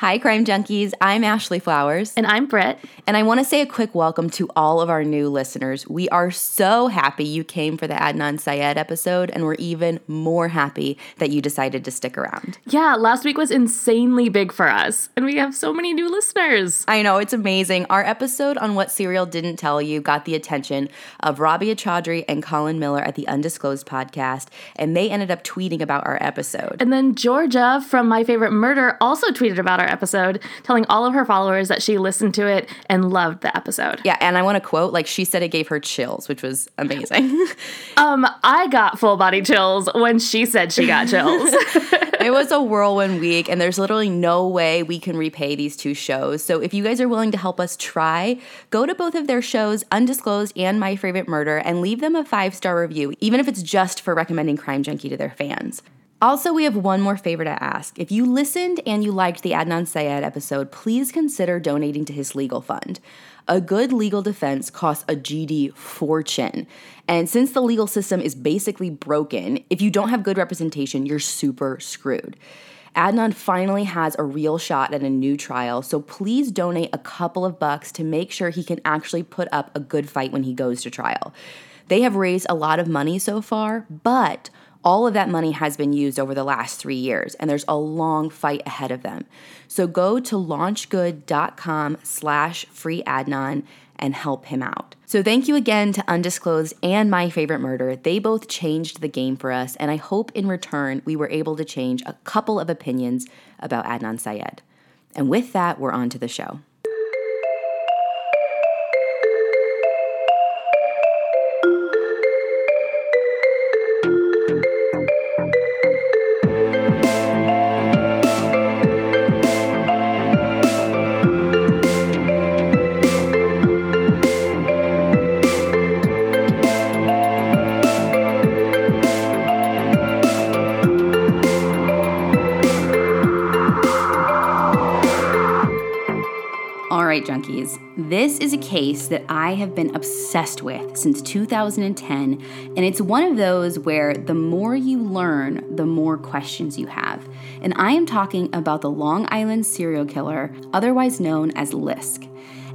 Hi, Crime Junkies. I'm Ashley Flowers. And I'm Britt. And I want to say a quick welcome to all of our new listeners. We are so happy you came for the Adnan Syed episode, and we're even more happy that you decided to stick around. Yeah, last week was insanely big for us, and we have so many new listeners. I know, it's amazing. Our episode on what Serial didn't tell you got the attention of Rabia Chaudhry and Colin Miller at the Undisclosed podcast, and they ended up tweeting about our episode. And then Georgia from My Favorite Murder also tweeted about our episode, telling all of her followers that she listened to it and loved the episode. Yeah, and I want to quote like she said it gave her chills, which was amazing. um, I got full body chills when she said she got chills. it was a whirlwind week, and there's literally no way we can repay these two shows. So if you guys are willing to help us try, go to both of their shows, Undisclosed and My Favorite Murder, and leave them a five star review, even if it's just for recommending Crime Junkie to their fans. Also, we have one more favor to ask. If you listened and you liked the Adnan Syed episode, please consider donating to his legal fund. A good legal defense costs a GD fortune. And since the legal system is basically broken, if you don't have good representation, you're super screwed. Adnan finally has a real shot at a new trial, so please donate a couple of bucks to make sure he can actually put up a good fight when he goes to trial. They have raised a lot of money so far, but all of that money has been used over the last three years, and there's a long fight ahead of them. So go to launchgood.com slash free Adnan and help him out. So thank you again to Undisclosed and My Favorite Murder. They both changed the game for us, and I hope in return we were able to change a couple of opinions about Adnan Syed. And with that, we're on to the show. Right, junkies. This is a case that I have been obsessed with since 2010, and it's one of those where the more you learn, the more questions you have. And I am talking about the Long Island serial killer, otherwise known as Lisk.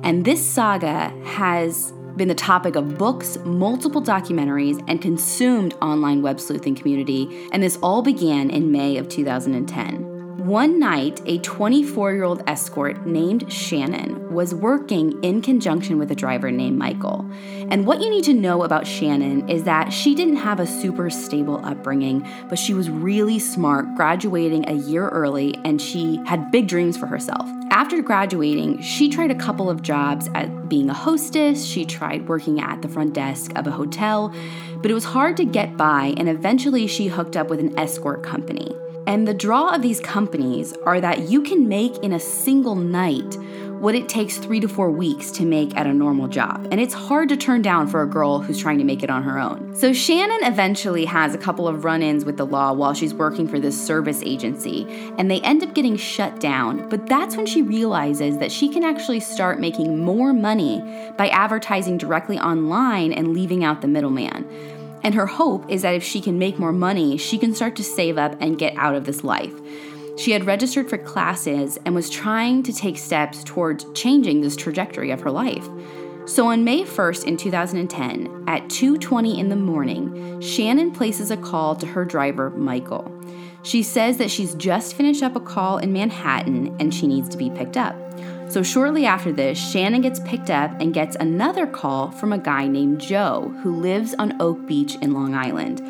And this saga has been the topic of books, multiple documentaries, and consumed online web sleuthing community, and this all began in May of 2010. One night, a 24 year old escort named Shannon was working in conjunction with a driver named Michael. And what you need to know about Shannon is that she didn't have a super stable upbringing, but she was really smart, graduating a year early, and she had big dreams for herself. After graduating, she tried a couple of jobs at being a hostess, she tried working at the front desk of a hotel, but it was hard to get by, and eventually she hooked up with an escort company. And the draw of these companies are that you can make in a single night what it takes three to four weeks to make at a normal job. And it's hard to turn down for a girl who's trying to make it on her own. So Shannon eventually has a couple of run ins with the law while she's working for this service agency, and they end up getting shut down. But that's when she realizes that she can actually start making more money by advertising directly online and leaving out the middleman. And her hope is that if she can make more money, she can start to save up and get out of this life. She had registered for classes and was trying to take steps towards changing this trajectory of her life. So on May 1st in 2010, at 2:20 in the morning, Shannon places a call to her driver, Michael. She says that she's just finished up a call in Manhattan and she needs to be picked up. So, shortly after this, Shannon gets picked up and gets another call from a guy named Joe who lives on Oak Beach in Long Island.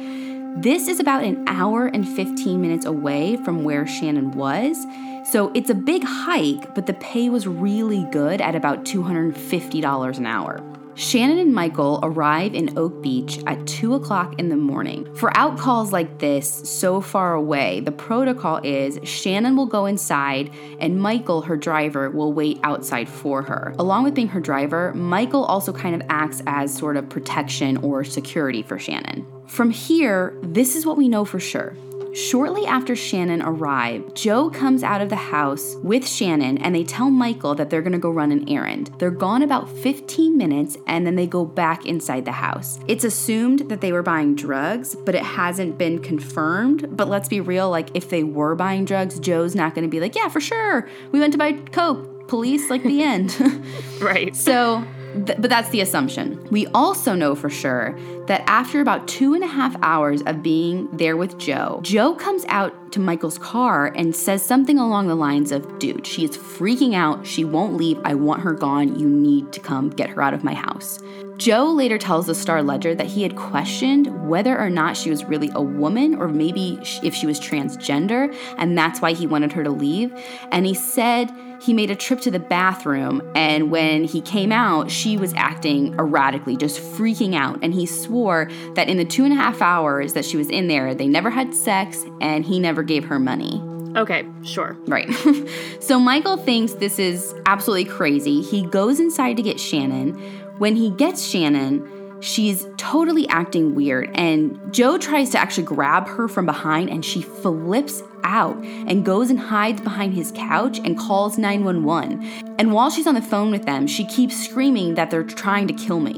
This is about an hour and 15 minutes away from where Shannon was. So it's a big hike, but the pay was really good at about $250 an hour. Shannon and Michael arrive in Oak Beach at 2 o'clock in the morning. For out calls like this, so far away, the protocol is Shannon will go inside and Michael, her driver, will wait outside for her. Along with being her driver, Michael also kind of acts as sort of protection or security for Shannon. From here, this is what we know for sure. Shortly after Shannon arrived, Joe comes out of the house with Shannon and they tell Michael that they're gonna go run an errand. They're gone about 15 minutes and then they go back inside the house. It's assumed that they were buying drugs, but it hasn't been confirmed. But let's be real, like if they were buying drugs, Joe's not gonna be like, yeah, for sure, we went to buy Coke. Police, like the end. right. So Th- but that's the assumption. We also know for sure that after about two and a half hours of being there with Joe, Joe comes out to Michael's car and says something along the lines of, Dude, she is freaking out. She won't leave. I want her gone. You need to come get her out of my house. Joe later tells the Star Ledger that he had questioned whether or not she was really a woman or maybe if she was transgender, and that's why he wanted her to leave. And he said he made a trip to the bathroom, and when he came out, she was acting erratically, just freaking out. And he swore that in the two and a half hours that she was in there, they never had sex and he never gave her money. Okay, sure. Right. so Michael thinks this is absolutely crazy. He goes inside to get Shannon when he gets Shannon, she's totally acting weird, and Joe tries to actually grab her from behind, and she flips out and goes and hides behind his couch and calls 911. And while she's on the phone with them, she keeps screaming that they're trying to kill me.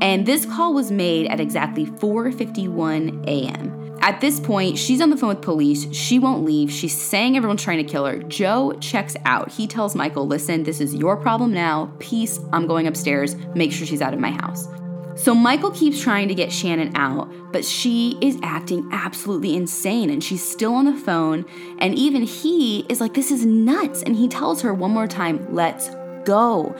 And this call was made at exactly 4:51 a.m. At this point, she's on the phone with police. She won't leave. She's saying everyone's trying to kill her. Joe checks out. He tells Michael, Listen, this is your problem now. Peace. I'm going upstairs. Make sure she's out of my house. So Michael keeps trying to get Shannon out, but she is acting absolutely insane and she's still on the phone. And even he is like, This is nuts. And he tells her one more time, Let's go.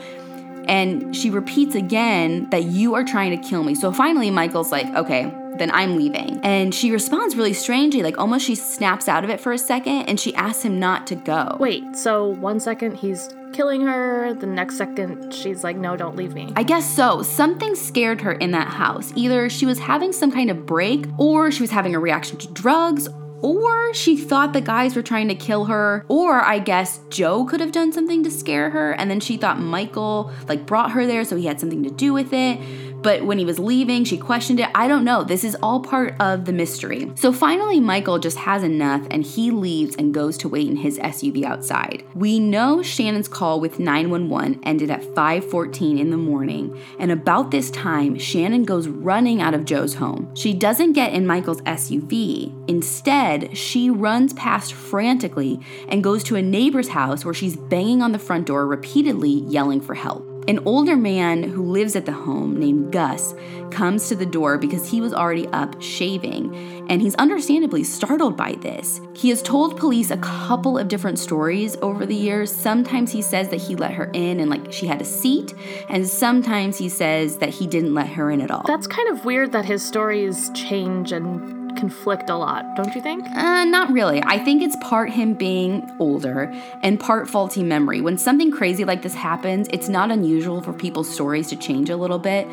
And she repeats again that you are trying to kill me. So finally, Michael's like, Okay, then I'm leaving. And she responds really strangely, like almost she snaps out of it for a second and she asks him not to go. Wait, so one second he's killing her, the next second she's like, no, don't leave me. I guess so. Something scared her in that house. Either she was having some kind of break, or she was having a reaction to drugs, or she thought the guys were trying to kill her, or I guess Joe could have done something to scare her, and then she thought Michael like brought her there so he had something to do with it. But when he was leaving, she questioned it. I don't know. This is all part of the mystery. So finally, Michael just has enough and he leaves and goes to wait in his SUV outside. We know Shannon's call with 911 ended at 5:14 in the morning, and about this time, Shannon goes running out of Joe's home. She doesn't get in Michael's SUV. Instead, she runs past frantically and goes to a neighbor's house where she's banging on the front door repeatedly yelling for help. An older man who lives at the home, named Gus, comes to the door because he was already up shaving, and he's understandably startled by this. He has told police a couple of different stories over the years. Sometimes he says that he let her in and like she had a seat, and sometimes he says that he didn't let her in at all. That's kind of weird that his stories change and conflict a lot, don't you think? Uh, not really. I think it's part him being older and part faulty memory. When something crazy like this happens, it's not unusual for people's stories to change a little bit.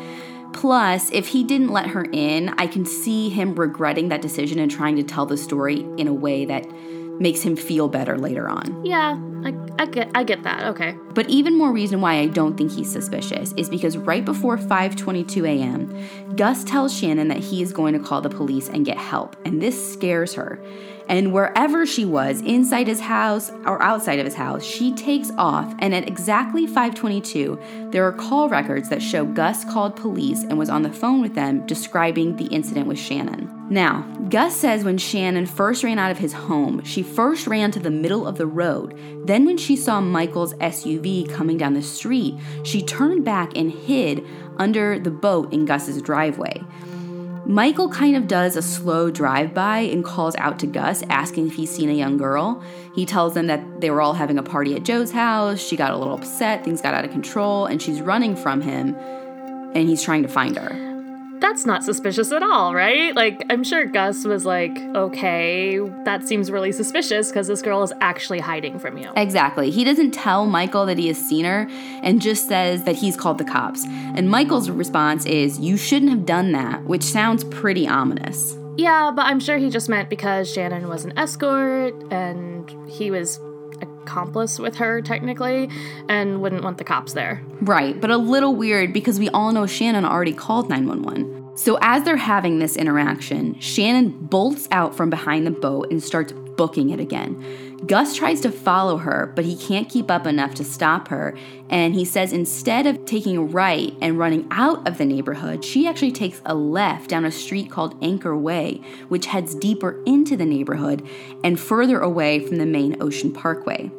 Plus, if he didn't let her in, I can see him regretting that decision and trying to tell the story in a way that makes him feel better later on. Yeah, I, I get I get that. Okay. But even more reason why I don't think he's suspicious is because right before 5:22 a.m., Gus tells Shannon that he is going to call the police and get help, and this scares her. And wherever she was, inside his house or outside of his house, she takes off. And at exactly 522, there are call records that show Gus called police and was on the phone with them describing the incident with Shannon. Now, Gus says when Shannon first ran out of his home, she first ran to the middle of the road. Then, when she saw Michael's SUV coming down the street, she turned back and hid under the boat in Gus's driveway. Michael kind of does a slow drive by and calls out to Gus, asking if he's seen a young girl. He tells them that they were all having a party at Joe's house. She got a little upset, things got out of control, and she's running from him, and he's trying to find her that's not suspicious at all, right? Like, I'm sure Gus was like, okay, that seems really suspicious because this girl is actually hiding from you. Exactly. He doesn't tell Michael that he has seen her and just says that he's called the cops. And Michael's response is, you shouldn't have done that, which sounds pretty ominous. Yeah, but I'm sure he just meant because Shannon was an escort and he was accomplice with her technically and wouldn't want the cops there. Right, but a little weird because we all know Shannon already called 911. So, as they're having this interaction, Shannon bolts out from behind the boat and starts booking it again. Gus tries to follow her, but he can't keep up enough to stop her. And he says instead of taking a right and running out of the neighborhood, she actually takes a left down a street called Anchor Way, which heads deeper into the neighborhood and further away from the main Ocean Parkway.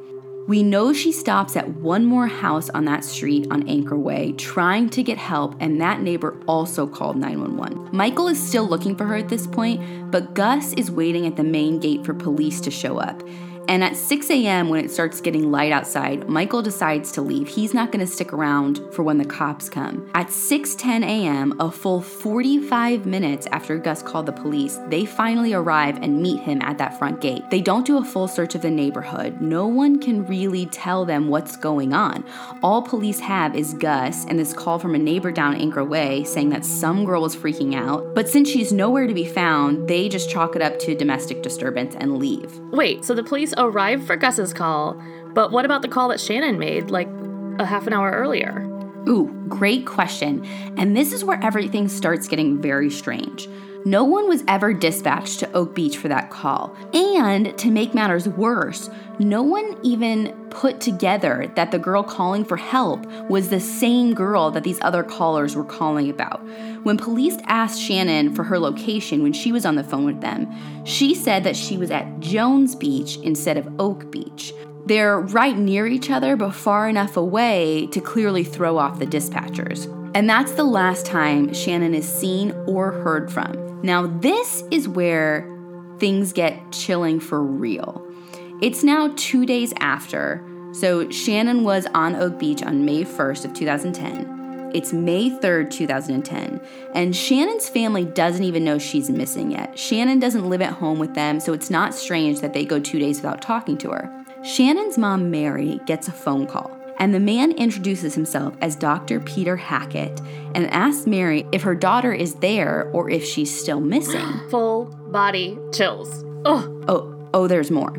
We know she stops at one more house on that street on Anchor Way trying to get help, and that neighbor also called 911. Michael is still looking for her at this point, but Gus is waiting at the main gate for police to show up. And at 6 a.m., when it starts getting light outside, Michael decides to leave. He's not going to stick around for when the cops come. At 6:10 a.m., a full 45 minutes after Gus called the police, they finally arrive and meet him at that front gate. They don't do a full search of the neighborhood. No one can really tell them what's going on. All police have is Gus and this call from a neighbor down Anchor Way saying that some girl was freaking out. But since she's nowhere to be found, they just chalk it up to domestic disturbance and leave. Wait, so the police arrived for Gus's call, but what about the call that Shannon made like a half an hour earlier? Ooh, great question. And this is where everything starts getting very strange. No one was ever dispatched to Oak Beach for that call. And to make matters worse, no one even put together that the girl calling for help was the same girl that these other callers were calling about. When police asked Shannon for her location when she was on the phone with them, she said that she was at Jones Beach instead of Oak Beach. They're right near each other, but far enough away to clearly throw off the dispatchers. And that's the last time Shannon is seen or heard from. Now, this is where things get chilling for real. It's now two days after, so Shannon was on Oak Beach on May 1st of 2010. It's May 3rd, 2010, and Shannon's family doesn't even know she's missing yet. Shannon doesn't live at home with them, so it's not strange that they go two days without talking to her. Shannon's mom, Mary, gets a phone call and the man introduces himself as Dr. Peter Hackett and asks Mary if her daughter is there or if she's still missing. Full body chills. Ugh. Oh, oh, there's more.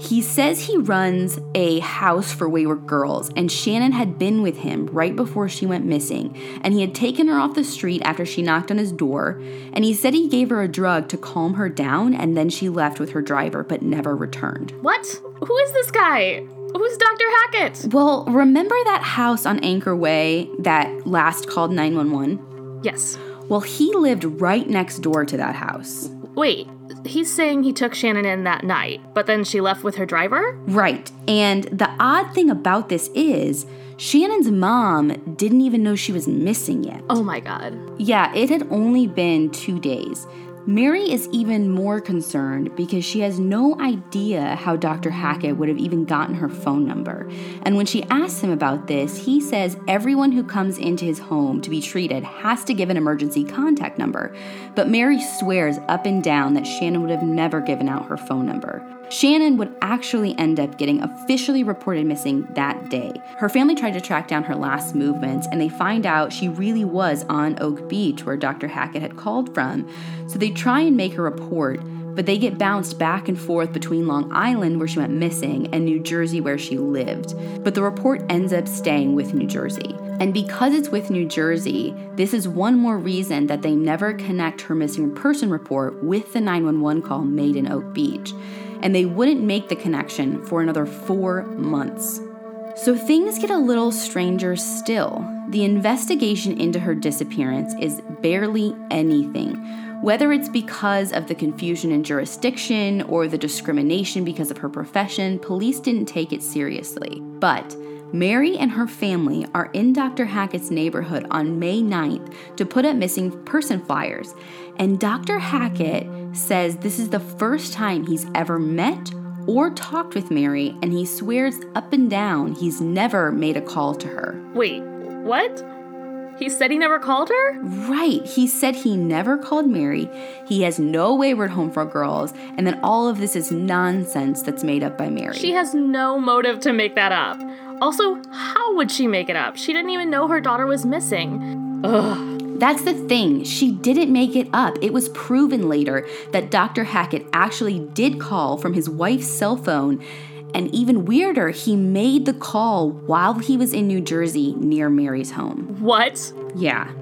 He says he runs a house for wayward girls, and Shannon had been with him right before she went missing, and he had taken her off the street after she knocked on his door, and he said he gave her a drug to calm her down, and then she left with her driver but never returned. What? Who is this guy? Who's Dr. Hackett? Well, remember that house on Anchor Way that last called 911? Yes. Well, he lived right next door to that house. Wait, he's saying he took Shannon in that night, but then she left with her driver? Right. And the odd thing about this is Shannon's mom didn't even know she was missing yet. Oh my god. Yeah, it had only been two days. Mary is even more concerned because she has no idea how Dr. Hackett would have even gotten her phone number. And when she asks him about this, he says everyone who comes into his home to be treated has to give an emergency contact number. But Mary swears up and down that Shannon would have never given out her phone number. Shannon would actually end up getting officially reported missing that day. Her family tried to track down her last movements, and they find out she really was on Oak Beach, where Dr. Hackett had called from. So they try and make a report, but they get bounced back and forth between Long Island, where she went missing, and New Jersey, where she lived. But the report ends up staying with New Jersey. And because it's with New Jersey, this is one more reason that they never connect her missing person report with the 911 call made in Oak Beach and they wouldn't make the connection for another four months. So things get a little stranger still. The investigation into her disappearance is barely anything. Whether it's because of the confusion in jurisdiction or the discrimination because of her profession, police didn't take it seriously. But Mary and her family are in Dr. Hackett's neighborhood on May 9th to put up missing person flyers, and Dr. Hackett says this is the first time he's ever met or talked with Mary, and he swears up and down he's never made a call to her. Wait, what? He said he never called her? Right. He said he never called Mary. He has no wayward home for girls, and then all of this is nonsense that's made up by Mary. She has no motive to make that up. Also, how would she make it up? She didn't even know her daughter was missing. Ugh. That's the thing, she didn't make it up. It was proven later that Dr. Hackett actually did call from his wife's cell phone. And even weirder, he made the call while he was in New Jersey near Mary's home. What? Yeah.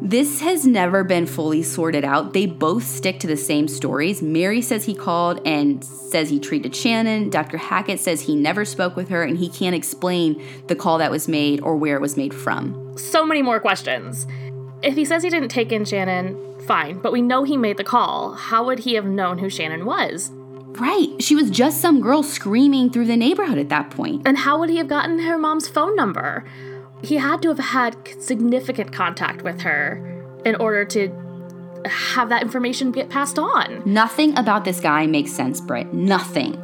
This has never been fully sorted out. They both stick to the same stories. Mary says he called and says he treated Shannon. Dr. Hackett says he never spoke with her and he can't explain the call that was made or where it was made from. So many more questions. If he says he didn't take in Shannon, fine, but we know he made the call. How would he have known who Shannon was? Right. She was just some girl screaming through the neighborhood at that point. And how would he have gotten her mom's phone number? he had to have had significant contact with her in order to have that information get passed on. Nothing about this guy makes sense, Britt. Nothing.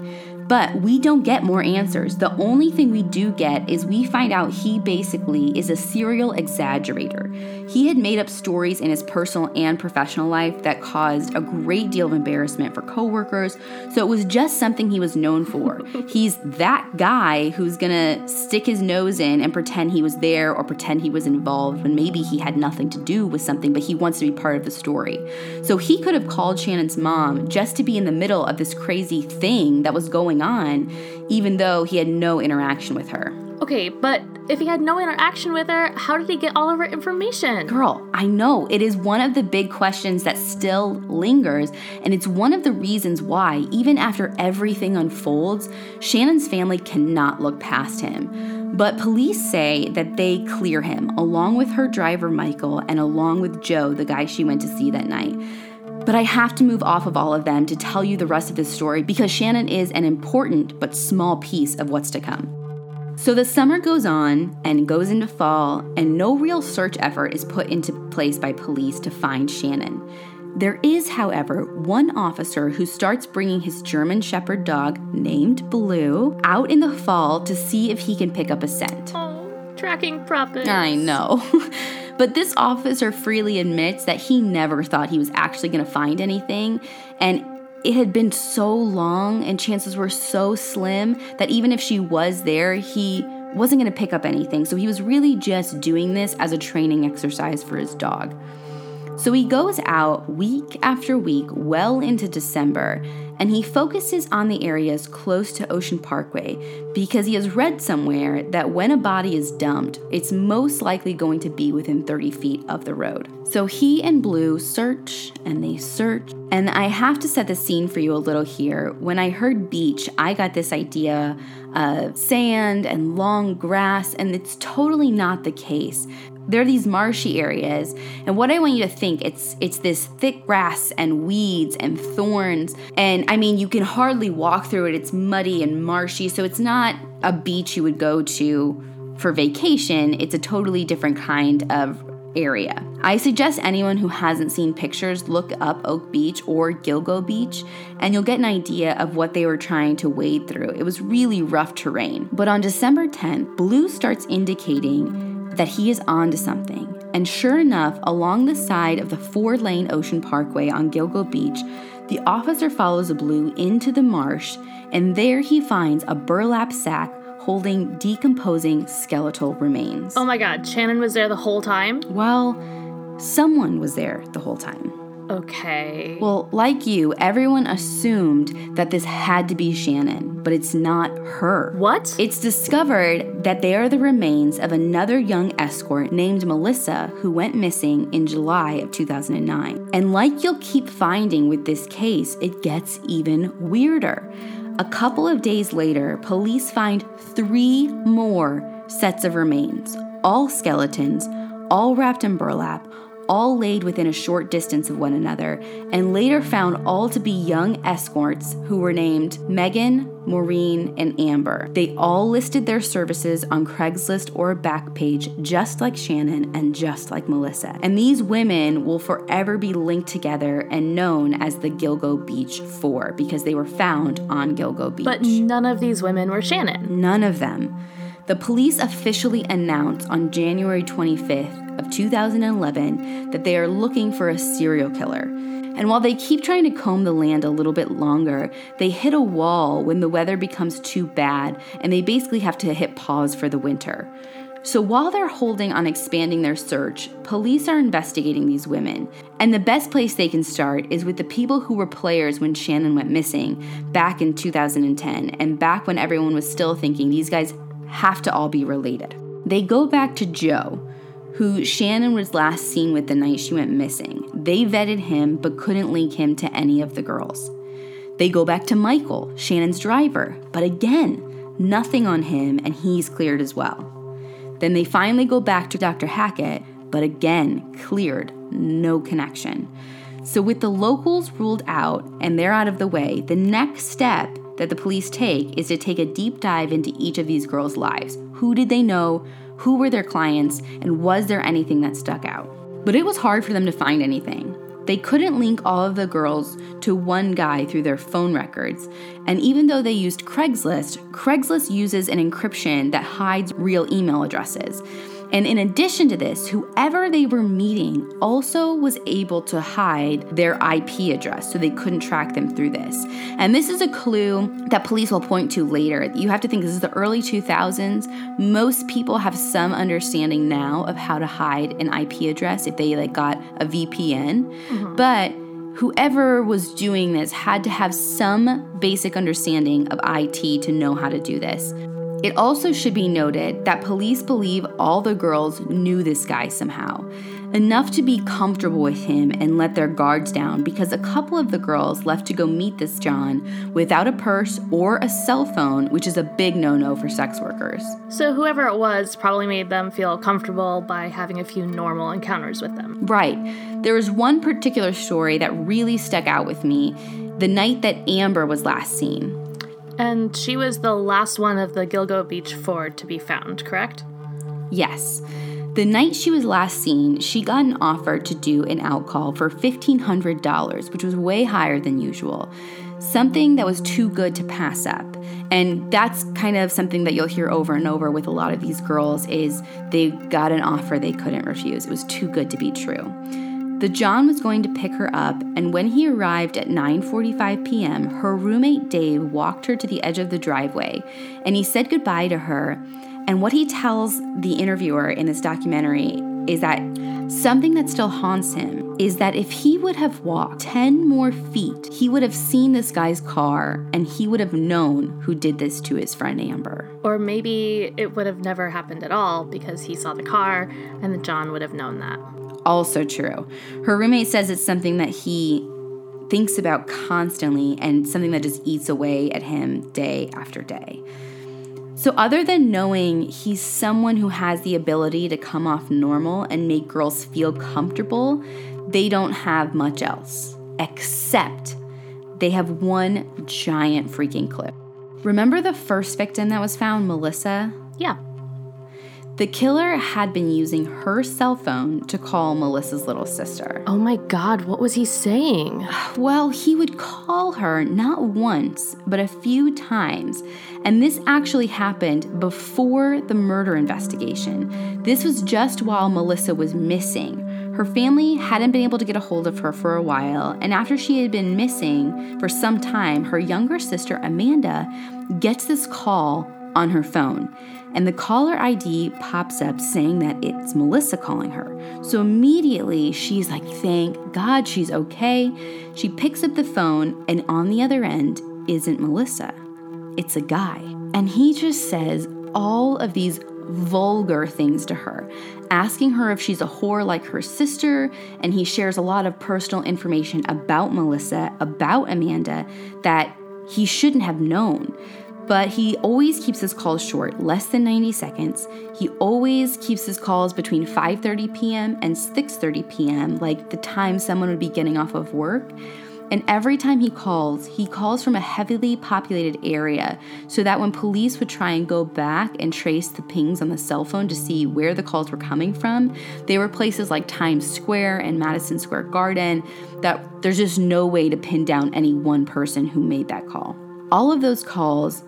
But we don't get more answers. The only thing we do get is we find out he basically is a serial exaggerator. He had made up stories in his personal and professional life that caused a great deal of embarrassment for coworkers, so it was just something he was known for. He's that guy who's gonna stick his nose in and pretend he was there or pretend he was involved when maybe he had nothing to do with something, but he wants to be part of the story. So he could have called Shannon's mom just to be in the middle of this crazy thing that was going going on, even though he had no interaction with her. Okay, but if he had no interaction with her, how did he get all of her information? Girl, I know. It is one of the big questions that still lingers, and it's one of the reasons why, even after everything unfolds, Shannon's family cannot look past him. But police say that they clear him, along with her driver Michael and along with Joe, the guy she went to see that night. But I have to move off of all of them to tell you the rest of this story because Shannon is an important but small piece of what's to come. So the summer goes on and goes into fall, and no real search effort is put into place by police to find Shannon. There is, however, one officer who starts bringing his German Shepherd dog, named Blue, out in the fall to see if he can pick up a scent. Oh, tracking puppets. I know. But this officer freely admits that he never thought he was actually going to find anything. And it had been so long and chances were so slim that even if she was there, he wasn't going to pick up anything. So he was really just doing this as a training exercise for his dog. So he goes out week after week, well into December, and he focuses on the areas close to Ocean Parkway because he has read somewhere that when a body is dumped, it's most likely going to be within 30 feet of the road. So he and Blue search and they search. And I have to set the scene for you a little here. When I heard beach, I got this idea of sand and long grass, and it's totally not the case there are these marshy areas and what i want you to think it's it's this thick grass and weeds and thorns and i mean you can hardly walk through it it's muddy and marshy so it's not a beach you would go to for vacation it's a totally different kind of area. I suggest anyone who hasn't seen pictures look up Oak Beach or Gilgo Beach and you'll get an idea of what they were trying to wade through. It was really rough terrain. But on December 10th, Blue starts indicating that he is on to something. And sure enough, along the side of the four lane Ocean Parkway on Gilgo Beach, the officer follows a blue into the marsh, and there he finds a burlap sack holding decomposing skeletal remains. Oh my god, Shannon was there the whole time? Well, someone was there the whole time. Okay. Well, like you, everyone assumed that this had to be Shannon, but it's not her. What? It's discovered that they are the remains of another young escort named Melissa who went missing in July of 2009. And like you'll keep finding with this case, it gets even weirder. A couple of days later, police find three more sets of remains, all skeletons, all wrapped in burlap, all laid within a short distance of one another, and later found all to be young escorts who were named Megan, Maureen, and Amber. They all listed their services on Craigslist or Backpage, just like Shannon and just like Melissa. And these women will forever be linked together and known as the Gilgo Beach Four because they were found on Gilgo Beach. But none of these women were Shannon. None of them. The police officially announced on January 25th of 2011 that they are looking for a serial killer. And while they keep trying to comb the land a little bit longer, they hit a wall when the weather becomes too bad and they basically have to hit pause for the winter. So while they're holding on expanding their search, police are investigating these women. And the best place they can start is with the people who were players when Shannon went missing back in 2010 and back when everyone was still thinking these guys have to all be related. They go back to Joe, who Shannon was last seen with the night she went missing. They vetted him but couldn't link him to any of the girls. They go back to Michael, Shannon's driver, but again, nothing on him and he's cleared as well. Then they finally go back to Dr. Hackett, but again, cleared, no connection. So, with the locals ruled out and they're out of the way, the next step that the police take is to take a deep dive into each of these girls' lives. Who did they know? Who were their clients? And was there anything that stuck out? But it was hard for them to find anything. They couldn't link all of the girls to one guy through their phone records. And even though they used Craigslist, Craigslist uses an encryption that hides real email addresses. And in addition to this, whoever they were meeting also was able to hide their IP address so they couldn't track them through this. And this is a clue that police will point to later. You have to think this is the early 2000s. Most people have some understanding now of how to hide an IP address if they like got a VPN. Mm-hmm. But whoever was doing this had to have some basic understanding of IT to know how to do this. It also should be noted that police believe all the girls knew this guy somehow, enough to be comfortable with him and let their guards down because a couple of the girls left to go meet this John without a purse or a cell phone, which is a big no no for sex workers. So, whoever it was probably made them feel comfortable by having a few normal encounters with them. Right. There was one particular story that really stuck out with me the night that Amber was last seen. And she was the last one of the Gilgo Beach Four to be found, correct? Yes. The night she was last seen, she got an offer to do an outcall for $1,500, which was way higher than usual. Something that was too good to pass up. And that's kind of something that you'll hear over and over with a lot of these girls is they got an offer they couldn't refuse. It was too good to be true. The John was going to pick her up, and when he arrived at 9:45 p.m., her roommate Dave walked her to the edge of the driveway, and he said goodbye to her. And what he tells the interviewer in this documentary is that something that still haunts him is that if he would have walked 10 more feet, he would have seen this guy's car and he would have known who did this to his friend Amber. Or maybe it would have never happened at all because he saw the car and the John would have known that also true. Her roommate says it's something that he thinks about constantly and something that just eats away at him day after day. So, other than knowing he's someone who has the ability to come off normal and make girls feel comfortable, they don't have much else, except they have one giant freaking clip. Remember the first victim that was found, Melissa? Yeah. The killer had been using her cell phone to call Melissa's little sister. Oh my god, what was he saying? Well, he would call her not once, but a few times. And this actually happened before the murder investigation. This was just while Melissa was missing. Her family hadn't been able to get a hold of her for a while, and after she had been missing for some time, her younger sister Amanda gets this call on her phone and the caller ID pops up saying that it's Melissa calling her. So immediately she's like, thank God she's okay. She picks up the phone, and on the other end isn't Melissa, it's a guy. And he just says all of these vulgar things to her, asking her if she's a whore like her sister, and he shares a lot of personal information about Melissa, about Amanda, that he shouldn't have known but he always keeps his calls short, less than 90 seconds. He always keeps his calls between 5:30 p.m. and 6:30 p.m., like the time someone would be getting off of work. And every time he calls, he calls from a heavily populated area so that when police would try and go back and trace the pings on the cell phone to see where the calls were coming from, they were places like Times Square and Madison Square Garden that there's just no way to pin down any one person who made that call. All of those calls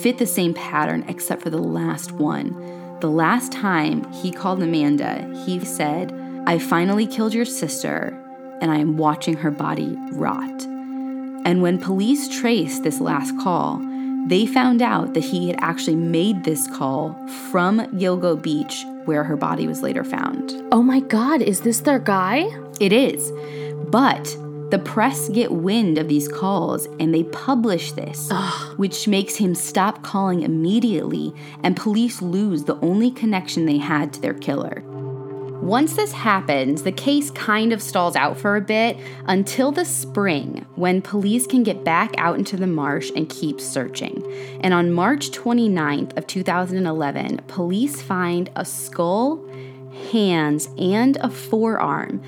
fit the same pattern except for the last one. The last time he called Amanda, he said, I finally killed your sister and I am watching her body rot. And when police traced this last call, they found out that he had actually made this call from Gilgo Beach, where her body was later found. Oh my God, is this their guy? It is. But the press get wind of these calls and they publish this, Ugh. which makes him stop calling immediately, and police lose the only connection they had to their killer. Once this happens, the case kind of stalls out for a bit until the spring when police can get back out into the marsh and keep searching. And on March 29th of 2011, police find a skull, hands, and a forearm.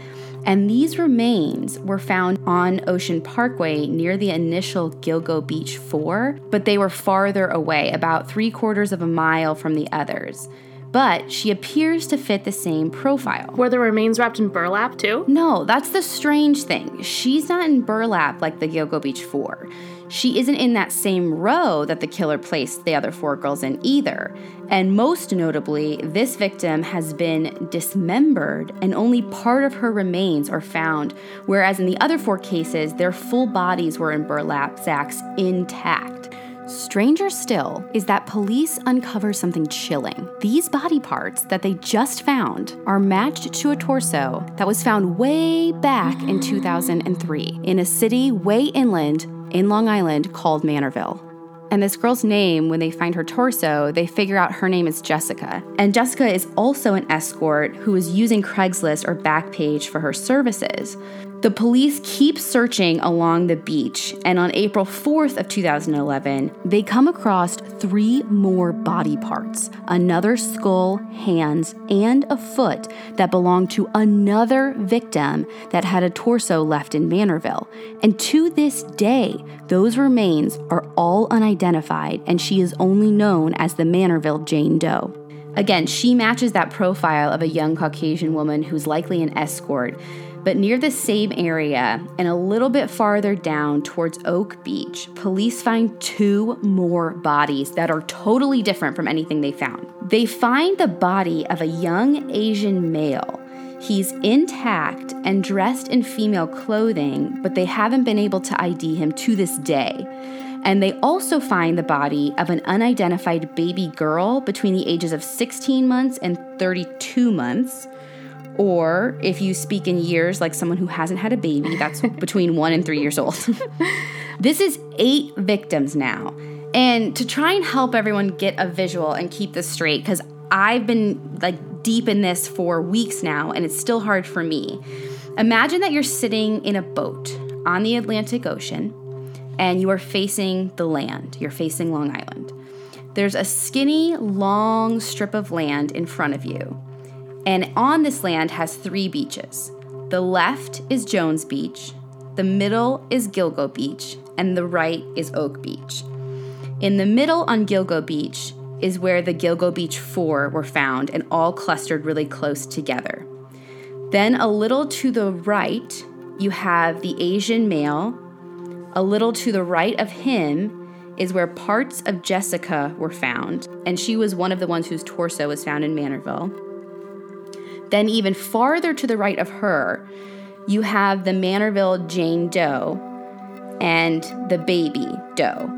And these remains were found on Ocean Parkway near the initial Gilgo Beach 4, but they were farther away, about three quarters of a mile from the others but she appears to fit the same profile. Were the remains wrapped in burlap too? No, that's the strange thing. She's not in burlap like the Gilgo Beach 4. She isn't in that same row that the killer placed the other four girls in either. And most notably, this victim has been dismembered and only part of her remains are found, whereas in the other four cases, their full bodies were in burlap sacks intact. Stranger still is that police uncover something chilling. These body parts that they just found are matched to a torso that was found way back in 2003 in a city way inland in Long Island called Manorville. And this girl's name, when they find her torso, they figure out her name is Jessica. And Jessica is also an escort who is using Craigslist or Backpage for her services. The police keep searching along the beach, and on April 4th of 2011, they come across three more body parts, another skull, hands, and a foot that belonged to another victim that had a torso left in Manorville. And to this day, those remains are all unidentified, and she is only known as the Manorville Jane Doe. Again, she matches that profile of a young Caucasian woman who's likely an escort, but near the same area and a little bit farther down towards Oak Beach, police find two more bodies that are totally different from anything they found. They find the body of a young Asian male. He's intact and dressed in female clothing, but they haven't been able to ID him to this day. And they also find the body of an unidentified baby girl between the ages of 16 months and 32 months or if you speak in years like someone who hasn't had a baby, that's between one and three years old. this is eight victims now. And to try and help everyone get a visual and keep this straight, because I've been like deep in this for weeks now and it's still hard for me. Imagine that you're sitting in a boat on the Atlantic Ocean and you are facing the land, you're facing Long Island. There's a skinny, long strip of land in front of you and on this land has three beaches. The left is Jones Beach, the middle is Gilgo Beach, and the right is Oak Beach. In the middle on Gilgo Beach is where the Gilgo Beach 4 were found and all clustered really close together. Then a little to the right, you have the Asian male. A little to the right of him is where parts of Jessica were found, and she was one of the ones whose torso was found in Manorville. Then, even farther to the right of her, you have the Manorville Jane Doe and the baby Doe.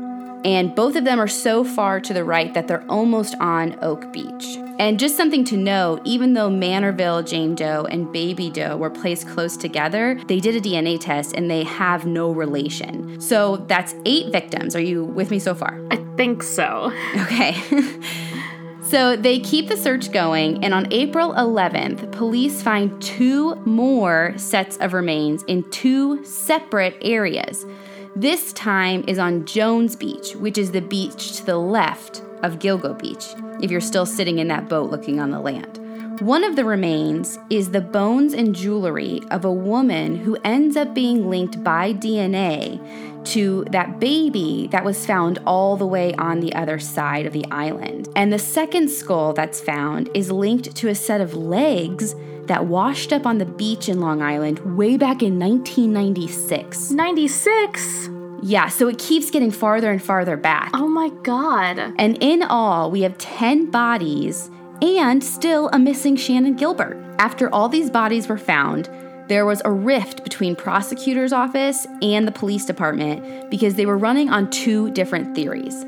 And both of them are so far to the right that they're almost on Oak Beach. And just something to note even though Manorville Jane Doe and Baby Doe were placed close together, they did a DNA test and they have no relation. So that's eight victims. Are you with me so far? I think so. Okay. So they keep the search going, and on April 11th, police find two more sets of remains in two separate areas. This time is on Jones Beach, which is the beach to the left of Gilgo Beach, if you're still sitting in that boat looking on the land. One of the remains is the bones and jewelry of a woman who ends up being linked by DNA to that baby that was found all the way on the other side of the island. And the second skull that's found is linked to a set of legs that washed up on the beach in Long Island way back in 1996. 96? Yeah, so it keeps getting farther and farther back. Oh my god. And in all, we have 10 bodies and still a missing Shannon Gilbert. After all these bodies were found, there was a rift between prosecutor's office and the police department because they were running on two different theories.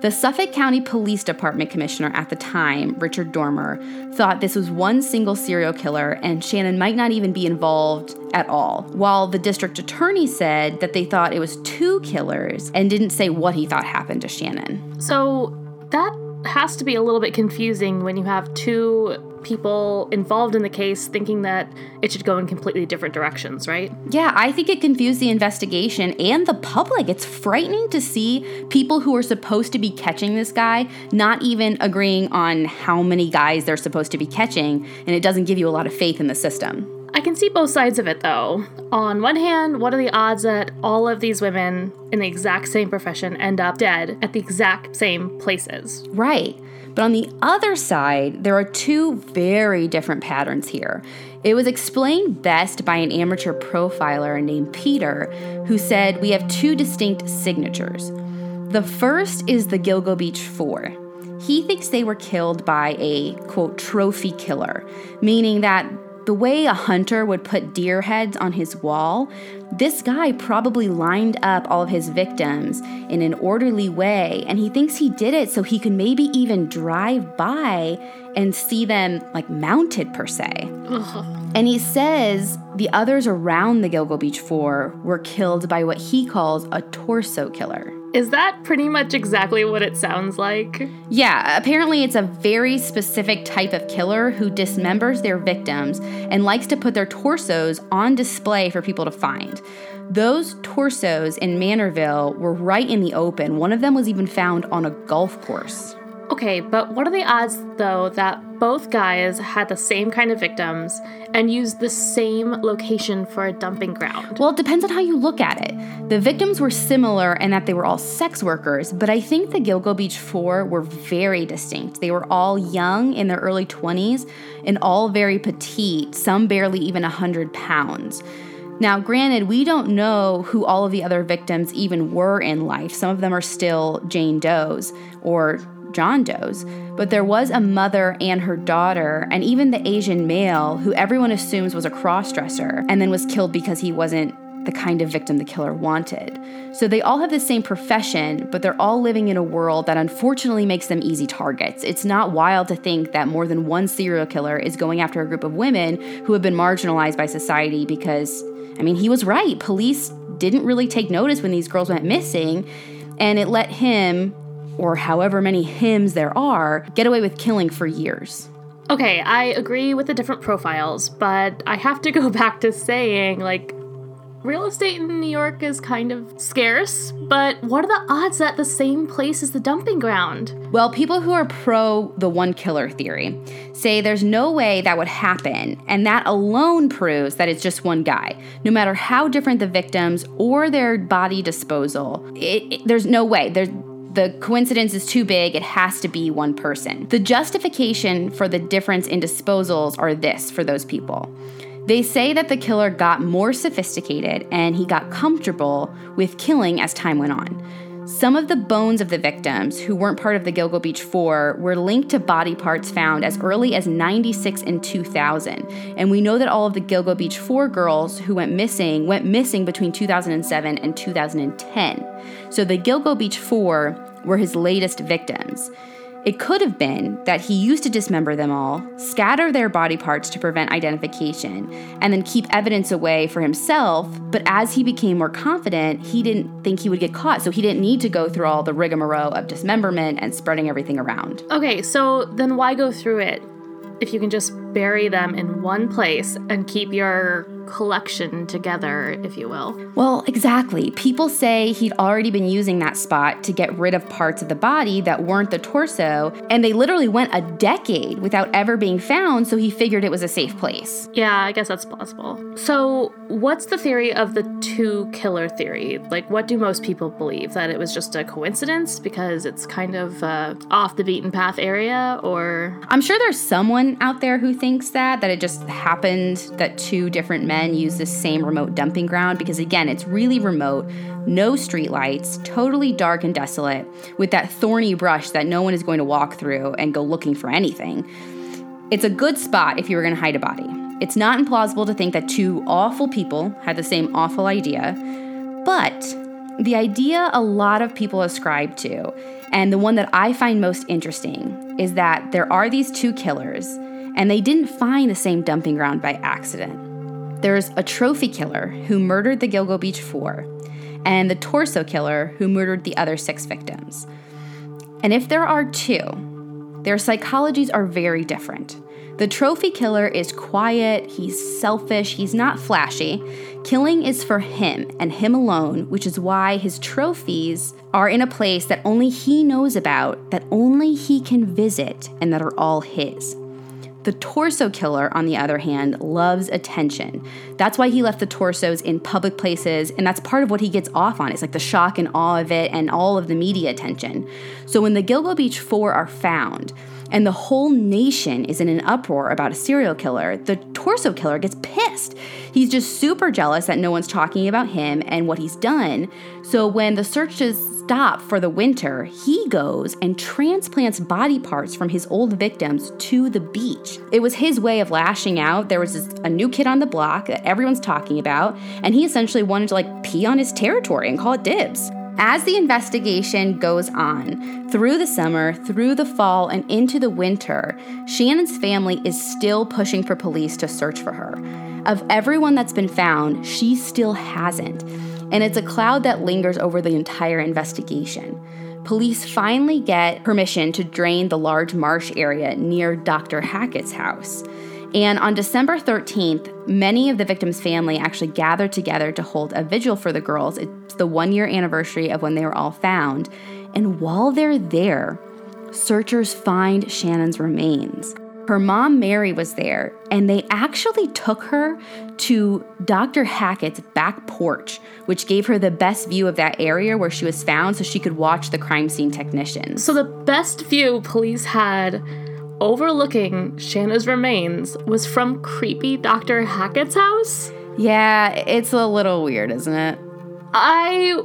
The Suffolk County Police Department commissioner at the time, Richard Dormer, thought this was one single serial killer and Shannon might not even be involved at all, while the district attorney said that they thought it was two killers and didn't say what he thought happened to Shannon. So that has to be a little bit confusing when you have two people involved in the case thinking that it should go in completely different directions, right? Yeah, I think it confused the investigation and the public. It's frightening to see people who are supposed to be catching this guy not even agreeing on how many guys they're supposed to be catching, and it doesn't give you a lot of faith in the system. I can see both sides of it though. On one hand, what are the odds that all of these women in the exact same profession end up dead at the exact same places? Right. But on the other side, there are two very different patterns here. It was explained best by an amateur profiler named Peter, who said we have two distinct signatures. The first is the Gilgo Beach Four. He thinks they were killed by a quote trophy killer, meaning that the way a hunter would put deer heads on his wall, this guy probably lined up all of his victims in an orderly way, and he thinks he did it so he could maybe even drive by and see them like mounted per se. Ugh. And he says the others around the Gilgo Beach Four were killed by what he calls a torso killer. Is that pretty much exactly what it sounds like? Yeah, apparently it's a very specific type of killer who dismembers their victims and likes to put their torsos on display for people to find. Those torsos in Manorville were right in the open. One of them was even found on a golf course. Okay, but what are the odds, though, that both guys had the same kind of victims and used the same location for a dumping ground? Well, it depends on how you look at it. The victims were similar in that they were all sex workers, but I think the Gilgo Beach Four were very distinct. They were all young in their early 20s and all very petite, some barely even 100 pounds. Now, granted, we don't know who all of the other victims even were in life. Some of them are still Jane Doe's or John Doe's, but there was a mother and her daughter, and even the Asian male who everyone assumes was a crossdresser and then was killed because he wasn't the kind of victim the killer wanted. So they all have the same profession, but they're all living in a world that unfortunately makes them easy targets. It's not wild to think that more than one serial killer is going after a group of women who have been marginalized by society because, I mean, he was right. Police didn't really take notice when these girls went missing, and it let him or however many hymns there are, get away with killing for years. Okay, I agree with the different profiles, but I have to go back to saying, like, real estate in New York is kind of scarce, but what are the odds that the same place is the dumping ground? Well, people who are pro the one killer theory say there's no way that would happen, and that alone proves that it's just one guy. No matter how different the victims or their body disposal, it, it, there's no way. There's the coincidence is too big, it has to be one person. The justification for the difference in disposals are this for those people. They say that the killer got more sophisticated and he got comfortable with killing as time went on. Some of the bones of the victims, who weren't part of the Gilgo Beach Four, were linked to body parts found as early as 96 and 2000. And we know that all of the Gilgo Beach Four girls who went missing went missing between 2007 and 2010. So the Gilgo Beach Four were his latest victims. It could have been that he used to dismember them all, scatter their body parts to prevent identification, and then keep evidence away for himself. But as he became more confident, he didn't think he would get caught, so he didn't need to go through all the rigmarole of dismemberment and spreading everything around. Okay, so then why go through it if you can just bury them in one place and keep your collection together, if you will. Well, exactly. People say he'd already been using that spot to get rid of parts of the body that weren't the torso, and they literally went a decade without ever being found, so he figured it was a safe place. Yeah, I guess that's possible. So, what's the theory of the two killer theory? Like, what do most people believe? That it was just a coincidence because it's kind of uh, off the beaten path area, or? I'm sure there's someone out there who thinks that, that it just happened that two different men men use the same remote dumping ground because, again, it's really remote, no streetlights, totally dark and desolate, with that thorny brush that no one is going to walk through and go looking for anything. It's a good spot if you were going to hide a body. It's not implausible to think that two awful people had the same awful idea, but the idea a lot of people ascribe to, and the one that I find most interesting, is that there are these two killers, and they didn't find the same dumping ground by accident. There's a trophy killer who murdered the Gilgo Beach Four, and the torso killer who murdered the other six victims. And if there are two, their psychologies are very different. The trophy killer is quiet, he's selfish, he's not flashy. Killing is for him and him alone, which is why his trophies are in a place that only he knows about, that only he can visit, and that are all his. The torso killer, on the other hand, loves attention. That's why he left the torsos in public places, and that's part of what he gets off on. It's like the shock and awe of it and all of the media attention. So when the Gilgo Beach Four are found, and the whole nation is in an uproar about a serial killer, the torso killer gets pissed. He's just super jealous that no one's talking about him and what he's done. So when the searches stop for the winter, he goes and transplants body parts from his old victims to the beach. It was his way of lashing out. There was this, a new kid on the block that everyone's talking about, and he essentially wanted to like pee on his territory and call it dibs. As the investigation goes on, through the summer, through the fall, and into the winter, Shannon's family is still pushing for police to search for her. Of everyone that's been found, she still hasn't. And it's a cloud that lingers over the entire investigation. Police finally get permission to drain the large marsh area near Dr. Hackett's house. And on December 13th, many of the victims' family actually gathered together to hold a vigil for the girls. It's the one year anniversary of when they were all found. And while they're there, searchers find Shannon's remains. Her mom, Mary, was there, and they actually took her to Dr. Hackett's back porch, which gave her the best view of that area where she was found so she could watch the crime scene technicians. So, the best view police had overlooking Shannon's remains was from creepy Dr. Hackett's house? Yeah, it's a little weird, isn't it? I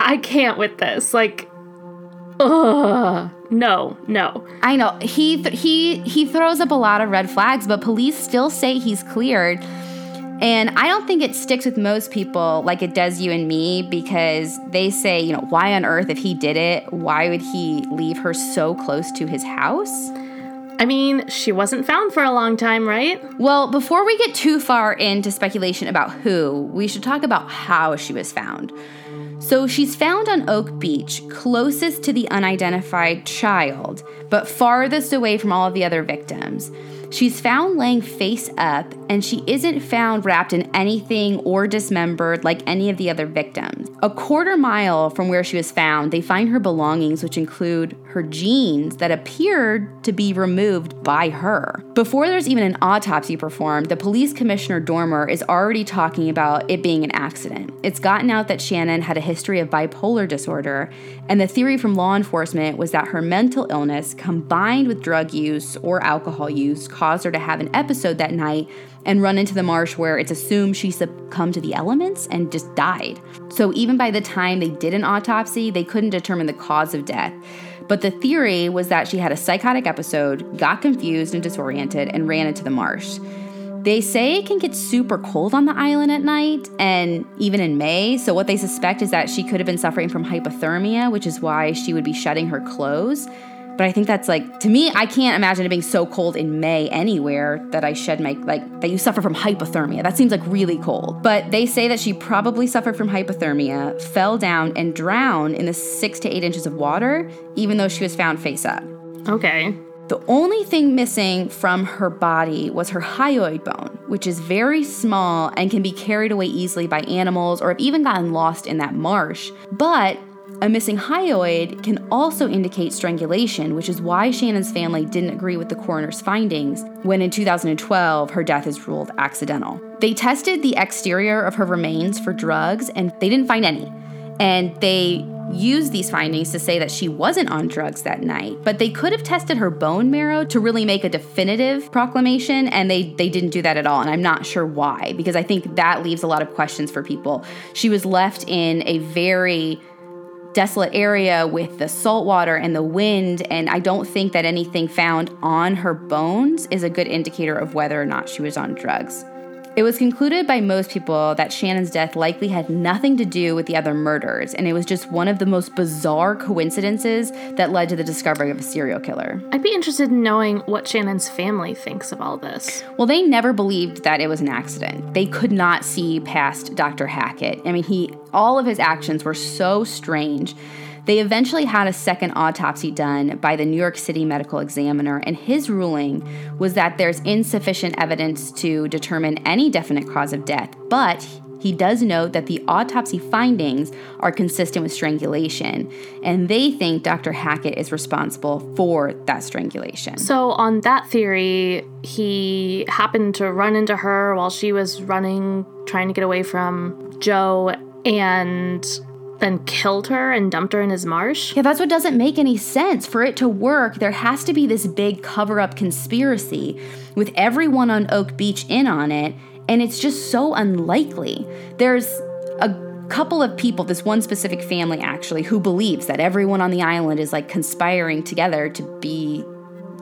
I can't with this. Like ugh. No, no. I know. He th- he he throws up a lot of red flags, but police still say he's cleared. And I don't think it sticks with most people like it does you and me because they say, you know, why on earth, if he did it, why would he leave her so close to his house? I mean, she wasn't found for a long time, right? Well, before we get too far into speculation about who, we should talk about how she was found. So she's found on Oak Beach, closest to the unidentified child, but farthest away from all of the other victims. She's found laying face up, and she isn't found wrapped in anything or dismembered like any of the other victims. A quarter mile from where she was found, they find her belongings, which include her jeans that appeared to be removed by her. Before there's even an autopsy performed, the police commissioner Dormer is already talking about it being an accident. It's gotten out that Shannon had a history of bipolar disorder, and the theory from law enforcement was that her mental illness combined with drug use or alcohol use caused her to have an episode that night and run into the marsh where it's assumed she succumbed to the elements and just died. So even by the time they did an autopsy, they couldn't determine the cause of death. But the theory was that she had a psychotic episode, got confused and disoriented, and ran into the marsh. They say it can get super cold on the island at night and even in May. So, what they suspect is that she could have been suffering from hypothermia, which is why she would be shedding her clothes. But I think that's like to me, I can't imagine it being so cold in May anywhere that I shed my like that you suffer from hypothermia. That seems like really cold. But they say that she probably suffered from hypothermia, fell down and drowned in the six to eight inches of water, even though she was found face up. Okay. The only thing missing from her body was her hyoid bone, which is very small and can be carried away easily by animals or have even gotten lost in that marsh. But a missing hyoid can also indicate strangulation, which is why Shannon's family didn't agree with the coroner's findings when in 2012 her death is ruled accidental. They tested the exterior of her remains for drugs and they didn't find any. And they used these findings to say that she wasn't on drugs that night, but they could have tested her bone marrow to really make a definitive proclamation, and they, they didn't do that at all. And I'm not sure why, because I think that leaves a lot of questions for people. She was left in a very desolate area with the salt water and the wind, and I don't think that anything found on her bones is a good indicator of whether or not she was on drugs. It was concluded by most people that Shannon's death likely had nothing to do with the other murders, and it was just one of the most bizarre coincidences that led to the discovery of a serial killer. I'd be interested in knowing what Shannon's family thinks of all this. Well, they never believed that it was an accident. They could not see past Dr. Hackett. I mean, he all of his actions were so strange They eventually had a second autopsy done by the New York City medical examiner, and his ruling was that there's insufficient evidence to determine any definite cause of death, but he does note that the autopsy findings are consistent with strangulation, and they think Dr. Hackett is responsible for that strangulation. So, on that theory, he happened to run into her while she was running, trying to get away from Joe, and then killed her and dumped her in his marsh? Yeah, that's what doesn't make any sense. For it to work, there has to be this big cover up conspiracy with everyone on Oak Beach in on it and it's just so unlikely. There's a couple of people, this one specific family actually, who believes that everyone on the island is like conspiring together to be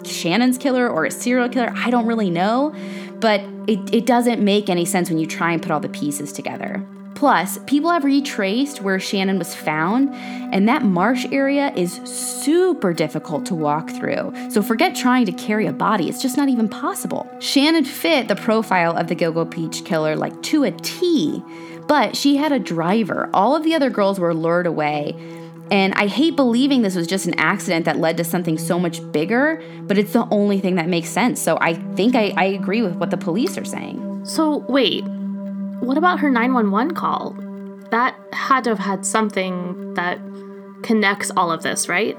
Shannon's killer or a serial killer. I don't really know, but it, it doesn't make any sense when you try and put all the pieces together. Plus, people have retraced where Shannon was found, and that marsh area is super difficult to walk through. So forget trying to carry a body, it's just not even possible. Shannon fit the profile of the Gilgo Beach killer like to a T, but she had a driver. All of the other girls were lured away. And I hate believing this was just an accident that led to something so much bigger, but it's the only thing that makes sense. So I think I, I agree with what the police are saying. So, wait, what about her 911 call? That had to have had something that connects all of this, right?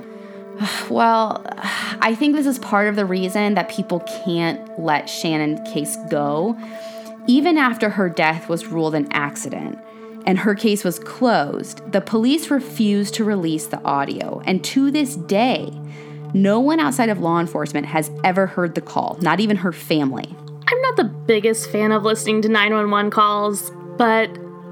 Well, I think this is part of the reason that people can't let Shannon's case go. Even after her death was ruled an accident and her case was closed, the police refused to release the audio. And to this day, no one outside of law enforcement has ever heard the call, not even her family. Biggest fan of listening to 911 calls, but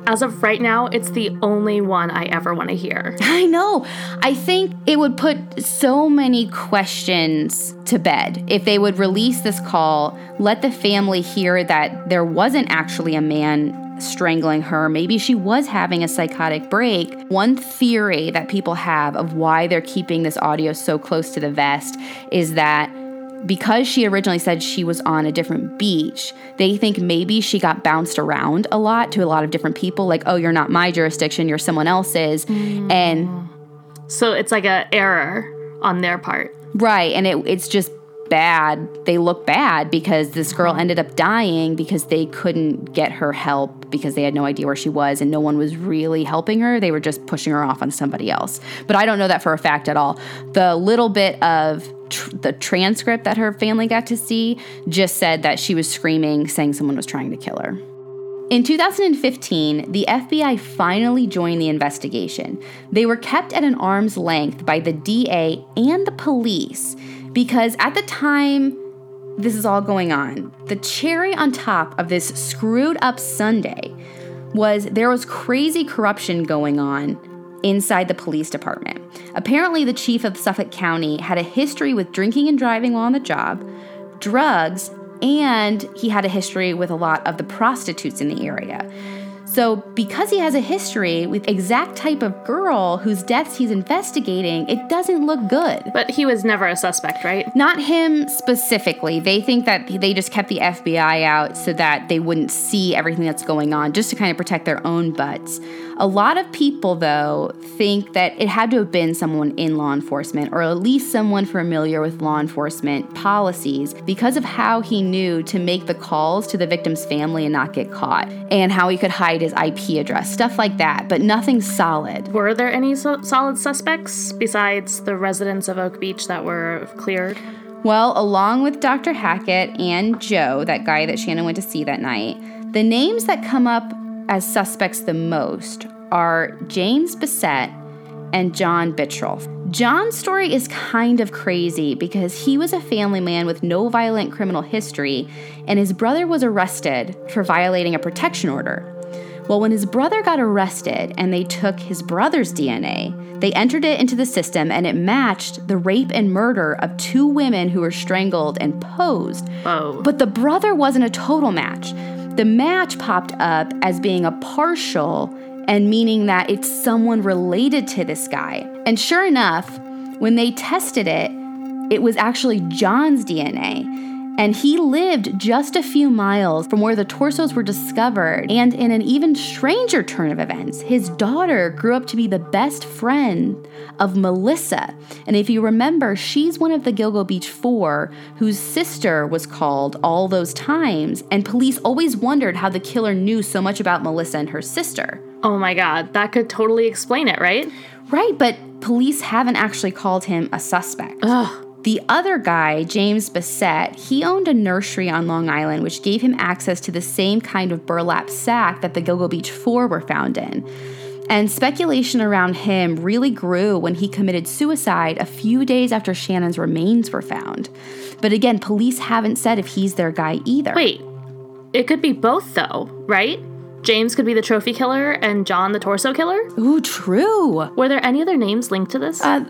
as of right now, it's the only one I ever want to hear. I know. I think it would put so many questions to bed if they would release this call, let the family hear that there wasn't actually a man strangling her. Maybe she was having a psychotic break. One theory that people have of why they're keeping this audio so close to the vest is that because she originally said she was on a different beach, they think maybe she got bounced around a lot to a lot of different people, like, oh, you're not my jurisdiction, you're someone else's. Mm. And so it's like a error on their part. Right. And it, it's just bad. They look bad because this girl ended up dying because they couldn't get her help because they had no idea where she was and no one was really helping her. They were just pushing her off on somebody else. But I don't know that for a fact at all. The little bit of tr- the transcript that her family got to see just said that she was screaming, saying someone was trying to kill her. In 2015, the FBI finally joined the investigation. They were kept at an arm's length by the DA and the police because at the time this is all going on, the cherry on top of this screwed up sundae was there was crazy corruption going on inside the police department. Apparently, the chief of Suffolk County had a history with drinking and driving while on the job, drugs, and he had a history with a lot of the prostitutes in the area. So, because he has a history with exact type of girl whose deaths he's investigating, it doesn't look good. But he was never a suspect, right? Not him specifically. They think that they just kept the FBI out so that they wouldn't see everything that's going on, just to kind of protect their own butts. A lot of people, though, think that it had to have been someone in law enforcement or at least someone familiar with law enforcement policies because of how he knew to make the calls to the victim's family and not get caught, and how he could hide his IP address, stuff like that, but nothing solid. Were there any so- solid suspects besides the residents of Oak Beach that were cleared? Well, along with Dr. Hackett and Joe, that guy that Shannon went to see that night, the names that come up as suspects the most are James Bissett and John Bittrolff. John's story is kind of crazy because he was a family man with no violent criminal history, and his brother was arrested for violating a protection order. Well, when his brother got arrested and they took his brother's DNA, they entered it into the system and it matched the rape and murder of two women who were strangled and posed. Whoa. But the brother wasn't a total match. The match popped up as being a partial and meaning that it's someone related to this guy. And sure enough, when they tested it, it was actually John's DNA. And he lived just a few miles from where the torsos were discovered. And in an even stranger turn of events, his daughter grew up to be the best friend of Melissa. And if you remember, she's one of the Gilgo Beach Four whose sister was called all those times. And police always wondered how the killer knew so much about Melissa and her sister. Oh my god, that could totally explain it, right? Right, but police haven't actually called him a suspect. Ugh. The other guy, James Bissett, he owned a nursery on Long Island, which gave him access to the same kind of burlap sack that the Gilgo Beach Four were found in. And speculation around him really grew when he committed suicide a few days after Shannon's remains were found. But again, police haven't said if he's their guy either. Wait, it could be both though, right? James could be the trophy killer and John the torso killer? Ooh, true. Were there any other names linked to this? Uh,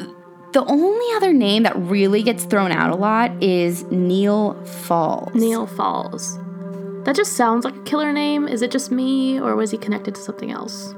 the only other name that really gets thrown out a lot is Neil Falls. Neil Falls. That just sounds like a killer name. Is it just me, or was he connected to something else?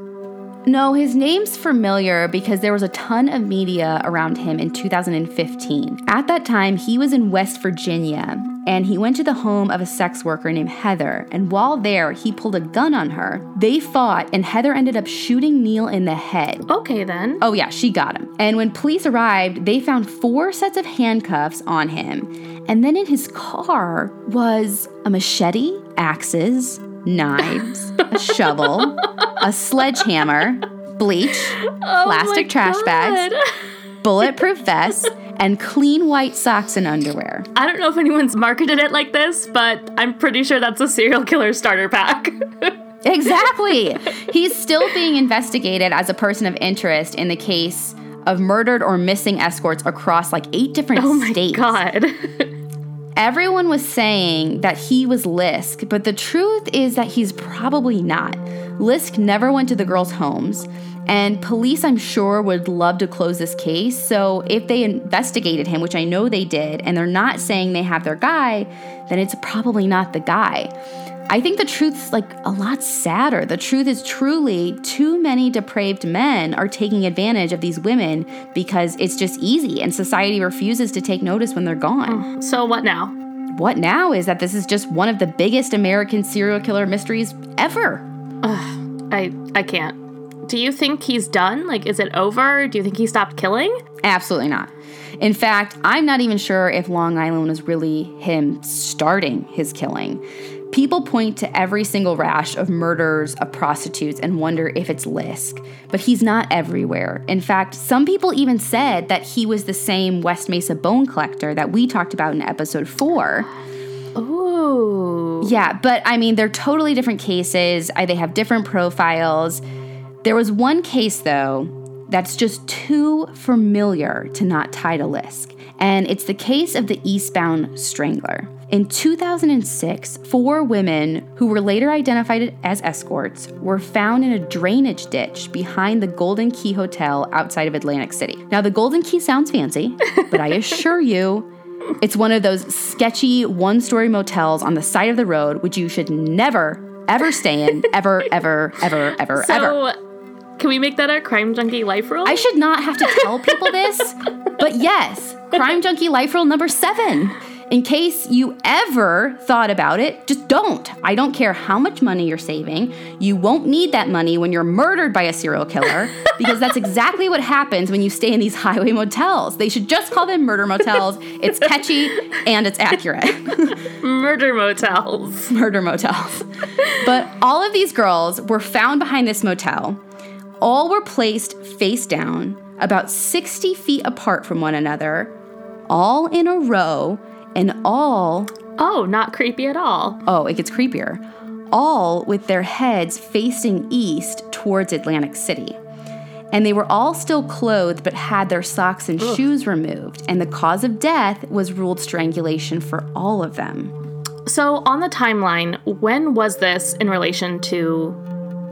No, his name's familiar because there was a ton of media around him in 2015. At that time, he was in West Virginia and he went to the home of a sex worker named Heather. And while there, he pulled a gun on her. They fought, and Heather ended up shooting Neil in the head. Okay, then. Oh, yeah, she got him. And when police arrived, they found four sets of handcuffs on him. And then in his car was a machete, axes, knives, a shovel, a sledgehammer, bleach, Oh plastic trash God. bags, bulletproof vest, and clean white socks and underwear. I don't know if anyone's marketed it like this, but I'm pretty sure that's a serial killer starter pack. Exactly. He's still being investigated as a person of interest in the case of murdered or missing escorts across like eight different states. oh my states. god. Everyone was saying that he was Lisk, but the truth is that he's probably not. Lisk never went to the girls' homes, and police, I'm sure, would love to close this case. So if they investigated him, which I know they did, and they're not saying they have their guy, then it's probably not the guy. I think the truth's like a lot sadder. The truth is truly too many depraved men are taking advantage of these women because it's just easy and society refuses to take notice when they're gone. Mm. so what now? What now is that this is just one of the biggest American serial killer mysteries ever. I I can't. Do you think he's done? Like is it over? Do you think he stopped killing? Absolutely not. In fact, I'm not even sure if Long Island was really him starting his killing. People point to every single rash of murders of prostitutes and wonder if it's Lisk, but he's not everywhere. In fact, some people even said that he was the same West Mesa bone collector that we talked about in episode 4. Ooh. Yeah, but I mean, they're totally different cases. I, they have different profiles. There was one case, though, that's just too familiar to not tie to Lisk, and it's the case of the Eastbound Strangler. In 2006, four women who were later identified as escorts were found in a drainage ditch behind the Golden Key Hotel outside of Atlantic City. Now, the Golden Key sounds fancy, but I assure you, it's one of those sketchy one story motels on the side of the road, which you should never, ever stay in, ever, ever, ever, ever, ever. So ever. can we make that our crime junkie life rule? I should not have to tell people this, but yes, Crime Junkie Life Rule number seven. In case you ever thought about it, just don't. I don't care how much money you're saving. You won't need that money when you're murdered by a serial killer because that's exactly what happens when you stay in these highway motels. They should just call them murder motels. It's catchy and it's accurate. Murder motels. murder motels. But all of these girls were found behind this motel. All were placed face down, about 60 feet apart from one another, all in a row, and all, Oh, not creepy at all. oh, it gets creepier, all with their heads facing east towards Atlantic City. And they were all still clothed but had their socks and shoes removed, and the cause of death was ruled strangulation for all of them. So on the timeline, when was this in relation to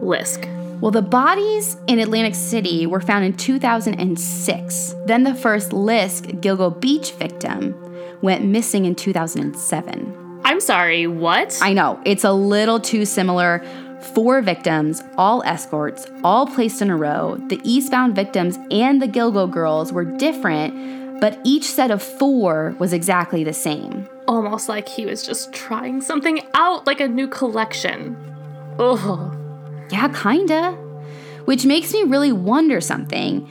Lisk? Well, the bodies in Atlantic City were found in 2006. Then the first Lisk Gilgo Beach victim went missing in 2007. I'm sorry, what? I know, it's a little too similar. Four victims, all escorts, all placed in a row. The eastbound victims and the Gilgo girls were different, but each set of four was exactly the same. almost like he was just trying something out, like a new collection. Ugh. Yeah, kinda. Which makes me really wonder something.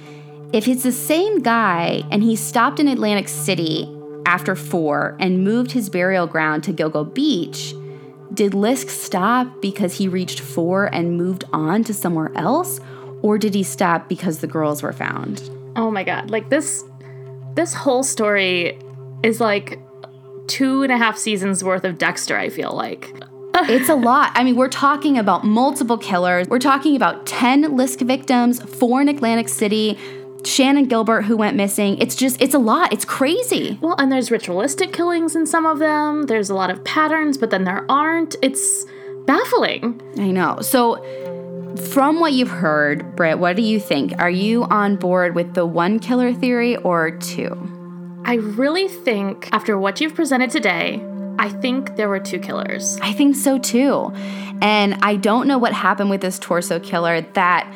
If it's the same guy and he stopped in Atlantic City after four and moved his burial ground to Gilgo Beach, did Lisk stop because he reached four and moved on to somewhere else? Or did he stop because the girls were found? Oh my god. Like this this whole story is like two and a half seasons worth of Dexter, I feel like. It's a lot. I mean, we're talking about multiple killers. We're talking about 10 Lisk victims, four in Atlantic City, Shannan Gilbert who went missing. It's just, it's a lot. It's crazy. Well, and there's ritualistic killings in some of them. There's a lot of patterns, but then there aren't. It's baffling. I know. So, from what you've heard, Britt, what do you think? Are you on board with the one killer theory or two? I really think, after what you've presented today, I think there were two killers. I think so too. And I don't know what happened with this torso killer that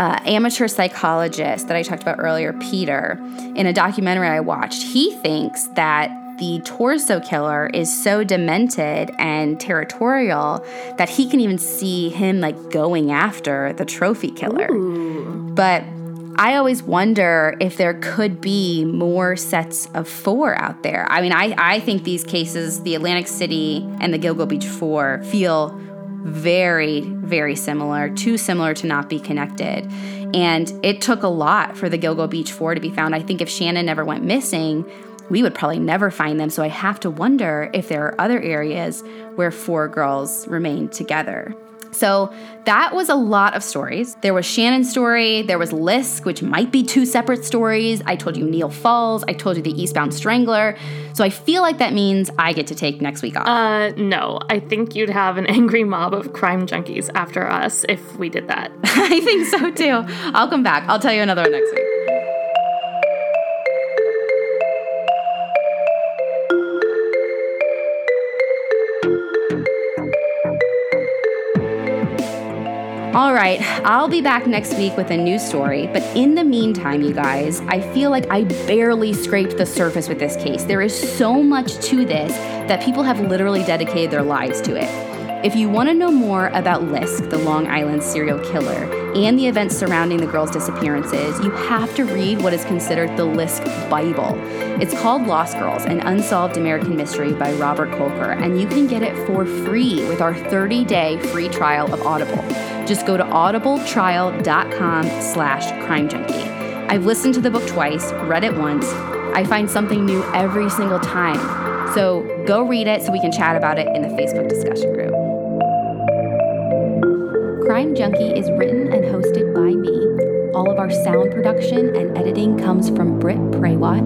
uh, amateur psychologist that I talked about earlier, Peter, in a documentary I watched, he thinks that the torso killer is so demented and territorial that he can even see him like going after the trophy killer. Ooh. But I always wonder if there could be more sets of four out there. I mean, I, I think these cases, the Atlantic City and the Gilgo Beach Four, feel very, very similar, too similar to not be connected. And it took a lot for the Gilgo Beach Four to be found. I think if Shannon never went missing, we would probably never find them. So I have to wonder if there are other areas where four girls remain together. So that was a lot of stories. There was Shannon's story, there was Lisk, which might be two separate stories. I told you Neil Falls, I told you the Eastbound Strangler. So I feel like that means I get to take next week off. Uh, no. I think you'd have an angry mob of crime junkies after us if we did that. I think so too. I'll come back. I'll tell you another one next week. All right, I'll be back next week with a new story, but in the meantime, you guys, I feel like I barely scraped the surface with this case. There is so much to this that people have literally dedicated their lives to it. If you want to know more about Lisk, the Long Island serial killer, and the events surrounding the girls' disappearances, you have to read what is considered the Lisk Bible. It's called Lost Girls, an unsolved American mystery by Robert Kolker, and you can get it for free with our 30-day free trial of Audible. Just go to audibletrial.com slash crime junkie. I've listened to the book twice, read it once. I find something new every single time. So go read it so we can chat about it in the Facebook discussion group. Crime Junkie is written and hosted by me. All of our sound production and editing comes from Britt Prawat,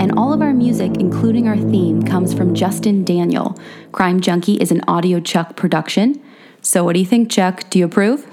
and all of our music, including our theme, comes from Justin Daniel. Crime Junkie is an Audio Chuck production. So, what do you think, Chuck? Do you approve?